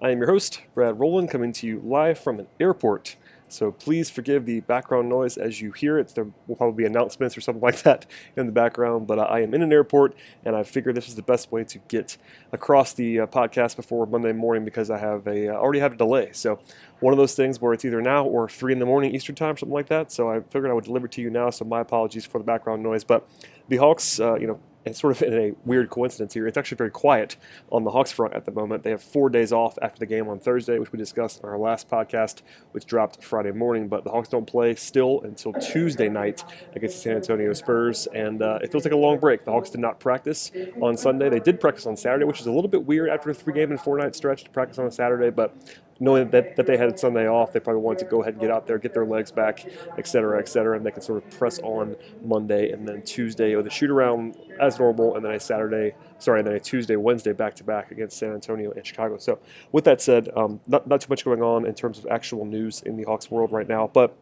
I am your host, Brad Rowland, coming to you live from an airport. So please forgive the background noise as you hear it. There will probably be announcements or something like that in the background, but I am in an airport, and I figured this is the best way to get across the uh, podcast before Monday morning because I have a uh, already have a delay. So one of those things where it's either now or three in the morning Eastern time, something like that. So I figured I would deliver to you now. So my apologies for the background noise, but the Hawks, uh, you know, and sort of in a weird coincidence here, it's actually very quiet on the Hawks front at the moment. They have four days off after the game on Thursday, which we discussed in our last podcast, which dropped Friday morning. But the Hawks don't play still until Tuesday night against the San Antonio Spurs, and uh, it feels like a long break. The Hawks did not practice on Sunday. They did practice on Saturday, which is a little bit weird after a three game and four night stretch to practice on a Saturday, but knowing that, that they had Sunday off, they probably wanted to go ahead and get out there, get their legs back, et cetera, et cetera, and they can sort of press on Monday and then Tuesday with a shoot around as normal, and then a Saturday, sorry, and then a Tuesday, Wednesday back to back against San Antonio and Chicago. So, with that said, um, not, not too much going on in terms of actual news in the Hawks world right now, but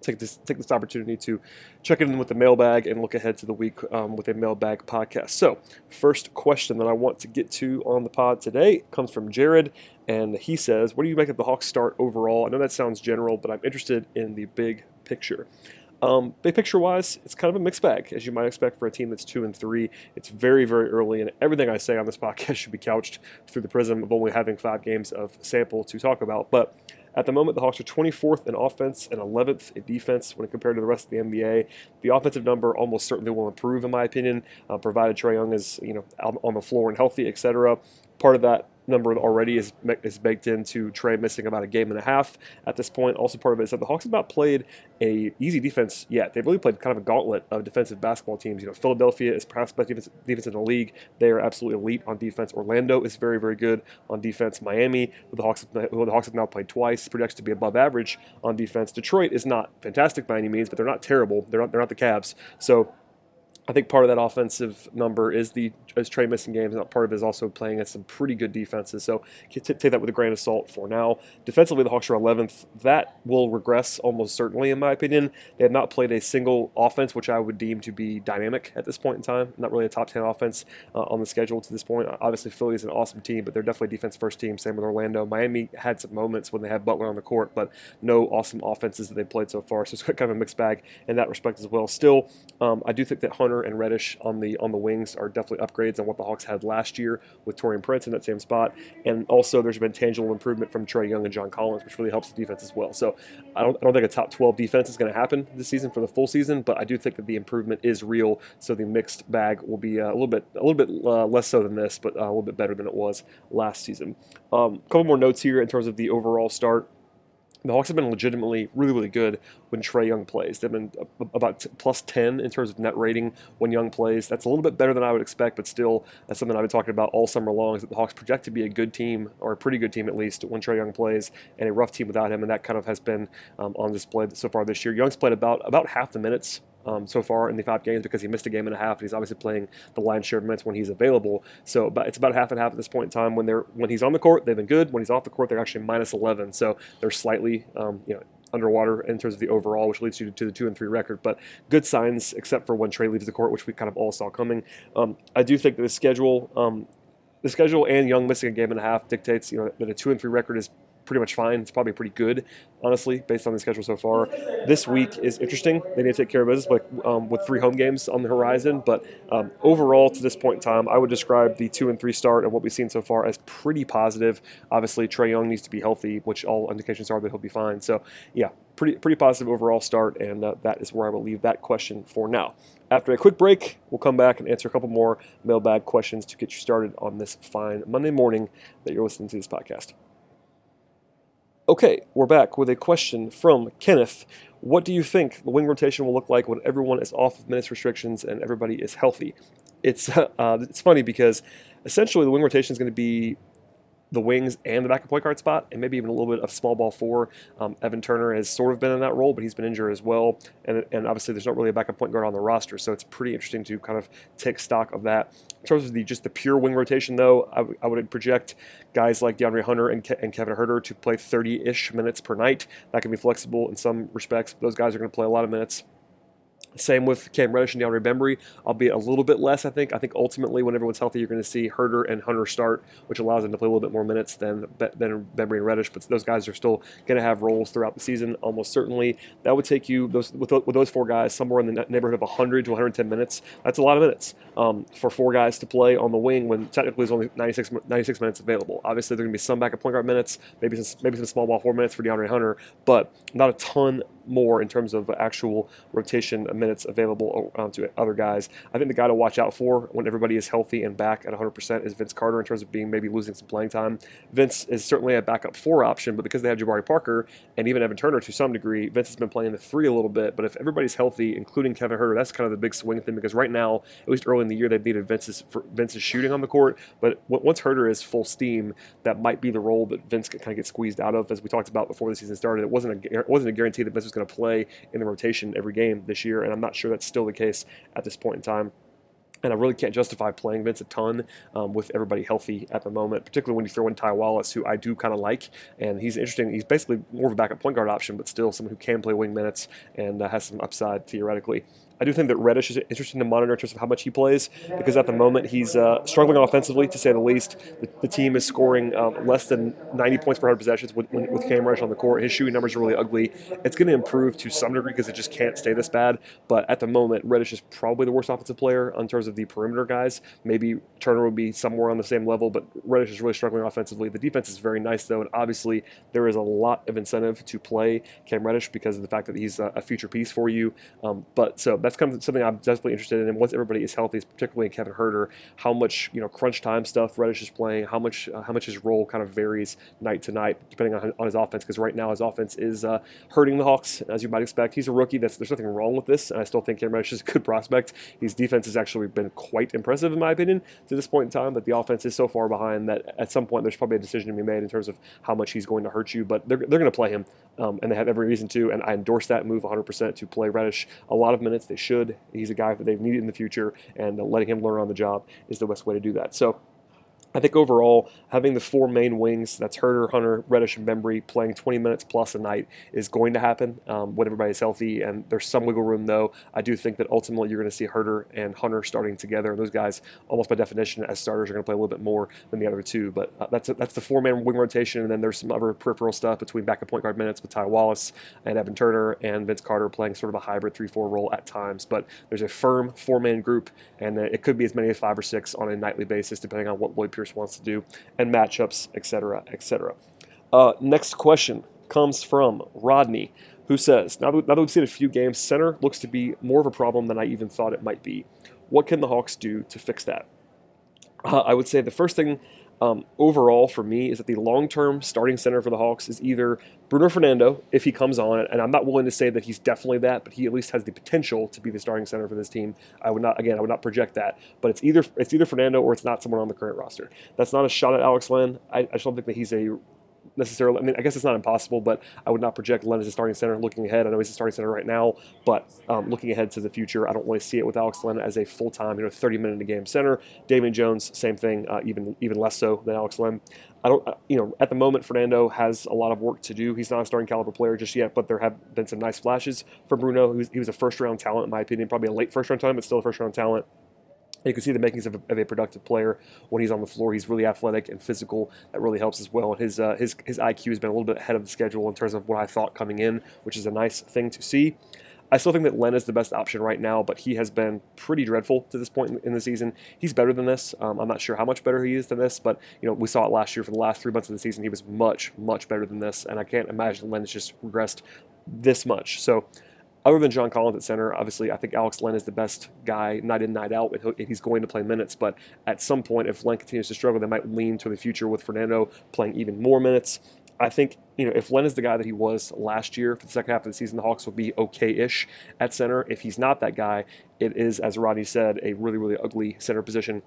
take this take this opportunity to check in with the mailbag and look ahead to the week um, with a mailbag podcast. So, first question that I want to get to on the pod today comes from Jared, and he says, "What do you make of the Hawks start overall?" I know that sounds general, but I'm interested in the big picture. Um, big picture wise, it's kind of a mixed bag, as you might expect for a team that's two and three. It's very, very early, and everything I say on this podcast should be couched through the prism of only having five games of sample to talk about. But at the moment, the Hawks are 24th in offense and 11th in defense when compared to the rest of the NBA. The offensive number almost certainly will improve, in my opinion, uh, provided Trae Young is you know on the floor and healthy, etc. Part of that number already is, is baked into Trae missing about a game and a half at this point. Also, part of it is that the Hawks have not played a easy defense yet. They've really played kind of a gauntlet of defensive basketball teams. You know, Philadelphia is perhaps best defense, defense in the league. They are absolutely elite on defense. Orlando is very, very good on defense. Miami, who the Hawks, who the Hawks have now played twice, projects to be above average on defense. Detroit is not fantastic by any means, but they're not terrible. They're not, they're not the Cavs. So I think part of that offensive number is the is Trae missing games, and part of it is also playing at some pretty good defenses. So take that with a grain of salt for now. Defensively, the Hawks are 11th. That will regress almost certainly, in my opinion. They have not played a single offense, which I would deem to be dynamic at this point in time. Not really a top 10 offense uh, on the schedule to this point. Obviously, Philly is an awesome team, but they're definitely defense first team. Same with Orlando. Miami had some moments when they had Butler on the court, but no awesome offenses that they played so far. So it's kind of a mixed bag in that respect as well. Still, um, I do think that Hunter and Reddish on the on the wings are definitely upgrades on what the Hawks had last year with Taurean Prince in that same spot. And also, there's been tangible improvement from Trae Young and John Collins, which really helps the defense as well. So I don't, I don't think a top 12 defense is going to happen this season for the full season, but I do think that the improvement is real. So the mixed bag will be uh, a little bit a little bit uh, less so than this, but uh, a little bit better than it was last season. A um, couple more notes here in terms of the overall start the Hawks have been legitimately really, really good when Trae Young plays. They've been about plus 10 in terms of net rating when Young plays. That's a little bit better than I would expect, but still, that's something I've been talking about all summer long is that the Hawks project to be a good team, or a pretty good team at least, when Trae Young plays, and a rough team without him, and that kind of has been um, on display so far this year. Young's played about, about half the minutes um, so far in the five games because he missed a game and a half. And he's obviously playing the lion's share of minutes when he's available. So but it's about half and half at this point in time. When they're when he's on the court, they've been good. When he's off the court, they're actually minus 11. So they're slightly um, you know underwater in terms of the overall, which leads you to the two and three record. But good signs, except for when Trae leaves the court, which we kind of all saw coming. Um, I do think that the schedule, um, the schedule, and Young missing a game and a half dictates you know that a two and three record is pretty much fine. It's probably pretty good, honestly, based on the schedule so far. This week is interesting. They need to take care of business, but um, with three home games on the horizon. But um, overall, to this point in time, I would describe the two and three start and what we've seen so far as pretty positive. Obviously, Trae Young needs to be healthy, which all indications are that he'll be fine. So, yeah, pretty pretty positive overall start, and uh, that is where I will leave that question for now. After a quick break, we'll come back and answer a couple more mailbag questions to get you started on this fine Monday morning that you're listening to this podcast. Okay, we're back with a question from Kenneth. What do you think the wing rotation will look like when everyone is off of minutes restrictions and everybody is healthy? It's uh, it's funny because essentially the wing rotation is going to be the wings and the backup point guard spot, and maybe even a little bit of small ball four. Um, Evan Turner has sort of been in that role, but he's been injured as well. And, and obviously, there's not really a backup point guard on the roster, so it's pretty interesting to kind of take stock of that. In terms of the just the pure wing rotation, though, I, w- I would project guys like DeAndre Hunter and, Ke- and Kevin Huerter to play 30 ish minutes per night. That can be flexible in some respects. Those guys are going to play a lot of minutes. Same with Cam Reddish and DeAndre Bembry, albeit a little bit less, I think. I think ultimately, when everyone's healthy, you're going to see Huerter and Hunter start, which allows them to play a little bit more minutes than, than Bembry and Reddish. But those guys are still going to have roles throughout the season, almost certainly. That would take you, those with, with those four guys, somewhere in the neighborhood of 100 to 110 minutes. That's a lot of minutes um, for four guys to play on the wing when technically there's only 96, 96 minutes available. Obviously, there are going to be some backup point guard minutes, maybe some, maybe some small ball four minutes for DeAndre Hunter, but not a ton more in terms of actual rotation minutes available um, to other guys. I think the guy to watch out for when everybody is healthy and back at 100% is Vince Carter in terms of being maybe losing some playing time. Vince is certainly a backup four option, but because they have Jabari Parker and even Evan Turner to some degree, Vince has been playing the three a little bit. But if everybody's healthy, including Kevin Huerter, that's kind of the big swing thing because right now, at least early in the year, they've needed Vince's, Vince's shooting on the court. But once Huerter is full steam, that might be the role that Vince kind of gets squeezed out of. As we talked about before the season started, it wasn't a, it wasn't a guarantee that Vince was going to play in the rotation every game this year, and I'm not sure that's still the case at this point in time. And I really can't justify playing Vince a ton um, with everybody healthy at the moment, particularly when you throw in Ty Wallace, who I do kind of like. And he's interesting. He's basically more of a backup point guard option, but still someone who can play wing minutes and uh, has some upside theoretically. I do think that Reddish is interesting to monitor in terms of how much he plays because at the moment he's uh, struggling offensively, to say the least. The, the team is scoring um, less than 90 points per 100 possessions with, with Cam Reddish on the court. His shooting numbers are really ugly. It's going to improve to some degree because it just can't stay this bad. But at the moment, Reddish is probably the worst offensive player in terms of the perimeter guys. Maybe Turner would be somewhere on the same level, but Reddish is really struggling offensively. The defense is very nice though, and obviously there is a lot of incentive to play Cam Reddish because of the fact that he's a, a future piece for you. Um, but so that's kind of something I'm definitely interested in. And once everybody is healthy, particularly in Kevin Huerter, how much you know crunch time stuff Reddish is playing, how much uh, how much his role kind of varies night to night depending on, on his offense. Because right now his offense is uh, hurting the Hawks as you might expect. He's a rookie. That's there's nothing wrong with this, and I still think Cam Reddish is a good prospect. His defense has actually been quite impressive in my opinion to this point in time. But the offense is so far behind that at some point there's probably a decision to be made in terms of how much he's going to hurt you. But they're they're going to play him, um, and they have every reason to. And I endorse that move 100% to play Reddish a lot of minutes. They should. He's a guy that they've needed in the future, and letting him learn on the job is the best way to do that. So I think overall, having the four main wings, that's Huerter, Hunter, Reddish, and Bembry, playing 20 minutes plus a night is going to happen um, when everybody's healthy. And there's some wiggle room, though. I do think that ultimately you're going to see Huerter and Hunter starting together. And those guys, almost by definition, as starters, are going to play a little bit more than the other two. But uh, that's a, that's the four man wing rotation. And then there's some other peripheral stuff between backup point guard minutes with Ty Wallace and Evan Turner and Vince Carter playing sort of a hybrid 3 4 role at times. But there's a firm four man group, and it could be as many as five or six on a nightly basis, depending on what Lloyd Pierce wants to do and matchups, etc., etc. Uh, next question comes from Rodney, who says, now that, now that we've seen a few games, center looks to be more of a problem than I even thought it might be. What can the Hawks do to fix that? Uh, I would say the first thing um, overall for me is that the long-term starting center for the Hawks is either Bruno Fernando if he comes on, and I'm not willing to say that he's definitely that, but he at least has the potential to be the starting center for this team. I would not, again, I would not project that, but it's either it's either Fernando or it's not someone on the current roster. That's not a shot at Alex Len. I, I don't think that he's a necessarily. I mean, I guess it's not impossible, but I would not project Len as a starting center looking ahead. I know he's a starting center right now, but um, looking ahead to the future, I don't really see it with Alex Len as a full time, you know, 30 minute a game center. Damian Jones, same thing, uh, even even less so than Alex Len. I don't, uh, you know, at the moment, Fernando has a lot of work to do. He's not a starting caliber player just yet, but there have been some nice flashes from Bruno. He was, he was a first round talent, in my opinion, probably a late first round talent, but still a first round talent. You can see the makings of a, of a, productive player when he's on the floor. He's really athletic and physical. That really helps as well. And his uh, his his IQ has been a little bit ahead of the schedule in terms of what I thought coming in, which is a nice thing to see. I still think that Len is the best option right now, but he has been pretty dreadful to this point in, the season. He's better than this. Um, I'm not sure how much better he is than this, but you know we saw it last year for the last three months of the season. He was much much better than this, and I can't imagine Len has just regressed this much. So other than John Collins at center, obviously, I think Alex Len is the best guy night in, night out, and he's going to play minutes. But at some point, if Len continues to struggle, they might lean to the future with Fernando playing even more minutes. I think you know if Len is the guy that he was last year for the second half of the season, the Hawks will be okay-ish at center. If he's not that guy, it is, as Rodney said, a really really ugly center position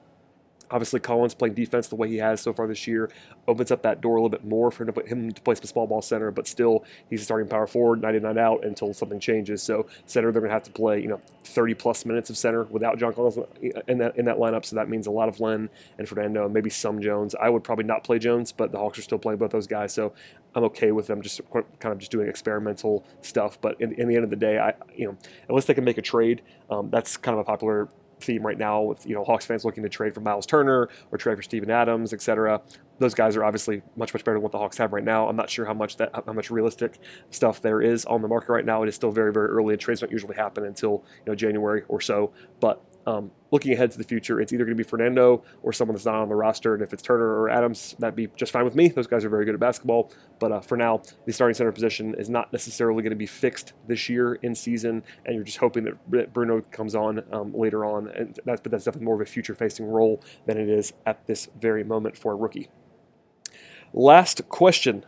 Obviously, Collins playing defense the way he has so far this year opens up that door a little bit more for him to play some small ball center, but still he's starting power forward, 99 out until something changes. So center, they're going to have to play you know 30 plus minutes of center without John Collins in that in that lineup. So that means a lot of Len and Fernando, and maybe some Jones. I would probably not play Jones, but the Hawks are still playing both those guys, so I'm okay with them just kind of just doing experimental stuff. But in, in the end of the day, I you know unless they can make a trade, um, that's kind of a popular theme right now with you know Hawks fans looking to trade for Miles Turner or trade for Steven Adams, etc. Those guys are obviously much much better than what the Hawks have right now. I'm not sure how much that how much realistic stuff there is on the market right now. It is still very very early, and trades don't usually happen until you know January or so. But um, looking ahead to the future, it's either going to be Fernando or someone that's not on the roster. And if it's Turner or Adams, that'd be just fine with me. Those guys are very good at basketball. But uh, for now, the starting center position is not necessarily going to be fixed this year in season. And you're just hoping that Bruno comes on um, later on. And that's, but that's definitely more of a future facing role than it is at this very moment for a rookie. Last question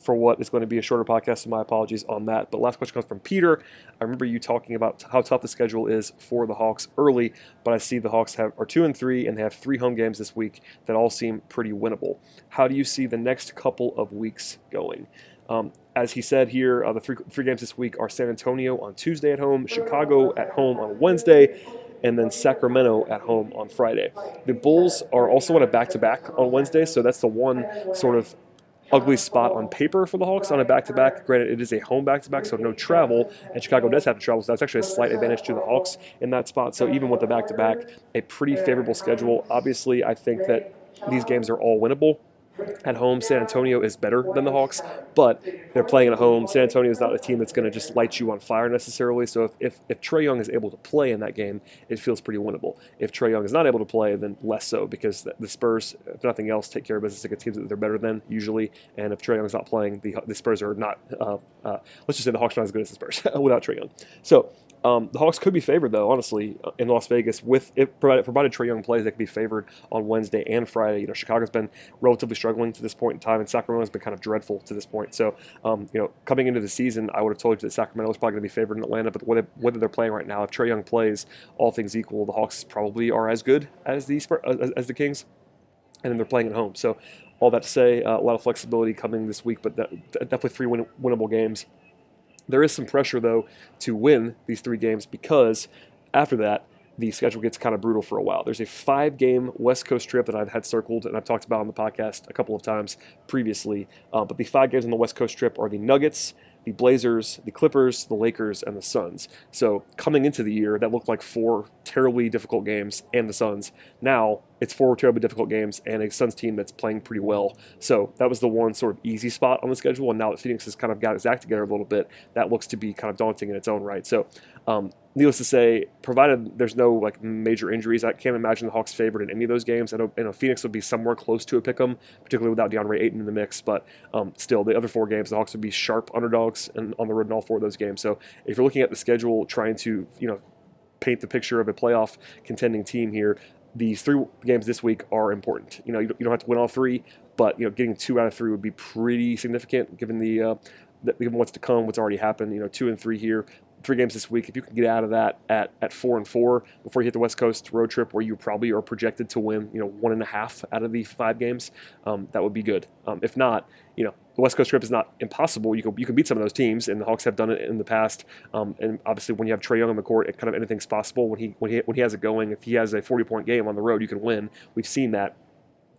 for what is going to be a shorter podcast, so my apologies on that. But last question comes from Peter. I remember you talking about how tough the schedule is for the Hawks early, but I see the Hawks have are two and three and they have three home games this week that all seem pretty winnable. How do you see the next couple of weeks going? Um, as he said here, uh, the three, three games this week are San Antonio on Tuesday at home, Chicago at home on Wednesday, and then Sacramento at home on Friday. The Bulls are also on a back to back on Wednesday, so that's the one sort of ugly spot on paper for the Hawks on a back to back. Granted, it is a home back to back, so no travel, and Chicago does have to travel, so that's actually a slight advantage to the Hawks in that spot. So even with the back to back, a pretty favorable schedule. Obviously, I think that these games are all winnable. At home, San Antonio is better than the Hawks, but they're playing at home. San Antonio is not a team that's going to just light you on fire necessarily. So if, if, if Trae Young is able to play in that game, it feels pretty winnable. If Trae Young is not able to play, then less so because the, the Spurs, if nothing else, take care of business against teams that they're better than usually. And if Trae Young is not playing, the, the Spurs are not, uh, uh, let's just say the Hawks are not as good as the Spurs without Trae Young. So um, the Hawks could be favored, though, honestly, uh, in Las Vegas. With if provided, provided Trae Young plays, they could be favored on Wednesday and Friday. You know, Chicago's been relatively struggling to this point in time, and Sacramento's been kind of dreadful to this point. So, um, you know, coming into the season, I would have told you that Sacramento was probably going to be favored in Atlanta. But whether, whether they're playing right now, if Trae Young plays, all things equal, the Hawks probably are as good as the as, as the Kings, and then they're playing at home. So, all that to say, uh, a lot of flexibility coming this week, but that, definitely three win- winnable games. There is some pressure, though, to win these three games because after that, the schedule gets kind of brutal for a while. There's a five game West Coast trip that I've had circled and I've talked about on the podcast a couple of times previously. Uh, but the five games on the West Coast trip are the Nuggets, the Blazers, the Clippers, the Lakers, and the Suns. So coming into the year, that looked like four terribly difficult games and the Suns. Now it's four terribly difficult games and a Suns team that's playing pretty well. So that was the one sort of easy spot on the schedule. And now that Phoenix has kind of got its act together a little bit, that looks to be kind of daunting in its own right. So um, needless to say, provided there's no like major injuries, I can't imagine the Hawks favored in any of those games. I know, know Phoenix would be somewhere close to a pick 'em, particularly without DeAndre Ayton in the mix. But um, still, the other four games, the Hawks would be sharp underdogs and on the road in all four of those games. So if you're looking at the schedule, trying to you know paint the picture of a playoff contending team here, these three games this week are important. You know, you don't have to win all three, but you know, getting two out of three would be pretty significant given the uh, given what's to come, what's already happened. You know, two and three here three games this week. If you can get out of that at, at four and four before you hit the West Coast road trip, where you probably are projected to win, you know, one and a half out of the five games, um, that would be good. Um, if not, you know, the West Coast trip is not impossible. You can you can beat some of those teams, and the Hawks have done it in the past. Um, and obviously, when you have Trae Young on the court, it kind of anything's possible. When he when he when he has it going, if he has a 40 point game on the road, you can win. We've seen that.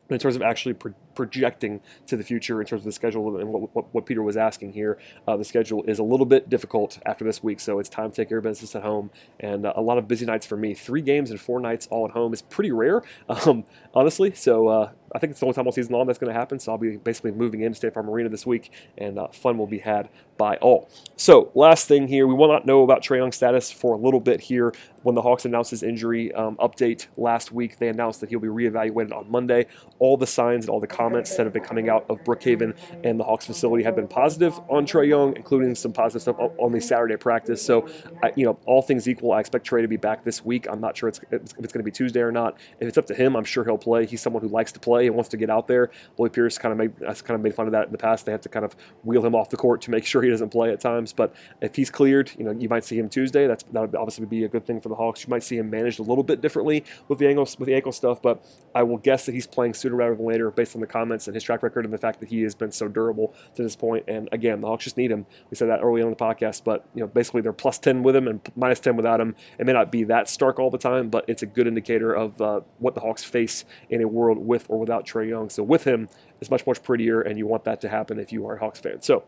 But in terms of actually pro- projecting to the future in terms of the schedule and what, what, what Peter was asking here, uh, the schedule is a little bit difficult after this week, so it's time to take care of business at home. And uh, a lot of busy nights for me. Three games and four nights all at home is pretty rare, um, honestly. So uh, I think it's the only time all season long that's going to happen. So I'll be basically moving into State Farm Arena this week, and uh, fun will be had by all. So last thing here, we will not know about Trae Young's status for a little bit here. When the Hawks announced his injury um, update last week, they announced that he'll be reevaluated on Monday. All the signs and all the comments that have been coming out of Brookhaven and the Hawks facility have been positive on Trae Young, including some positive stuff on the Saturday practice. So, I, you know, all things equal, I expect Trae to be back this week. I'm not sure it's, if it's going to be Tuesday or not. If it's up to him, I'm sure he'll play. He's someone who likes to play and wants to get out there. Lloyd Pierce kind of made, kind of made fun of that in the past. They have to kind of wheel him off the court to make sure he doesn't play at times. But if he's cleared, you know, you might see him Tuesday. That's that would obviously be a good thing for the Hawks. You might see him managed a little bit differently with the ankle with the ankle stuff, but I will guess that he's playing sooner rather than later based on the comments and his track record and the fact that he has been so durable to this point. And again, the Hawks just need him. We said that early on in the podcast, but you know, basically they're plus ten with him and minus ten without him. It may not be that stark all the time, but it's a good indicator of uh, what the Hawks face in a world with or without Trae Young. So with him, it's much much prettier, and you want that to happen if you are a Hawks fan. So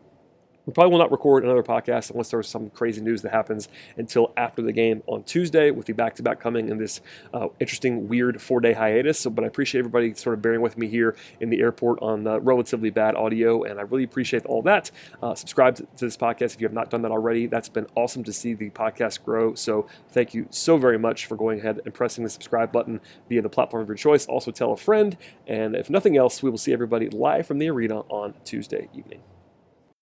we probably will not record another podcast unless there's some crazy news that happens until after the game on Tuesday, with the back-to-back coming in this uh, interesting, weird four-day hiatus. So, but I appreciate everybody sort of bearing with me here in the airport on uh, relatively bad audio, and I really appreciate all that. Uh, subscribe to this podcast if you have not done that already. That's been awesome to see the podcast grow. So, thank you so very much for going ahead and pressing the subscribe button via the platform of your choice. Also, tell a friend, and if nothing else, we will see everybody live from the arena on Tuesday evening.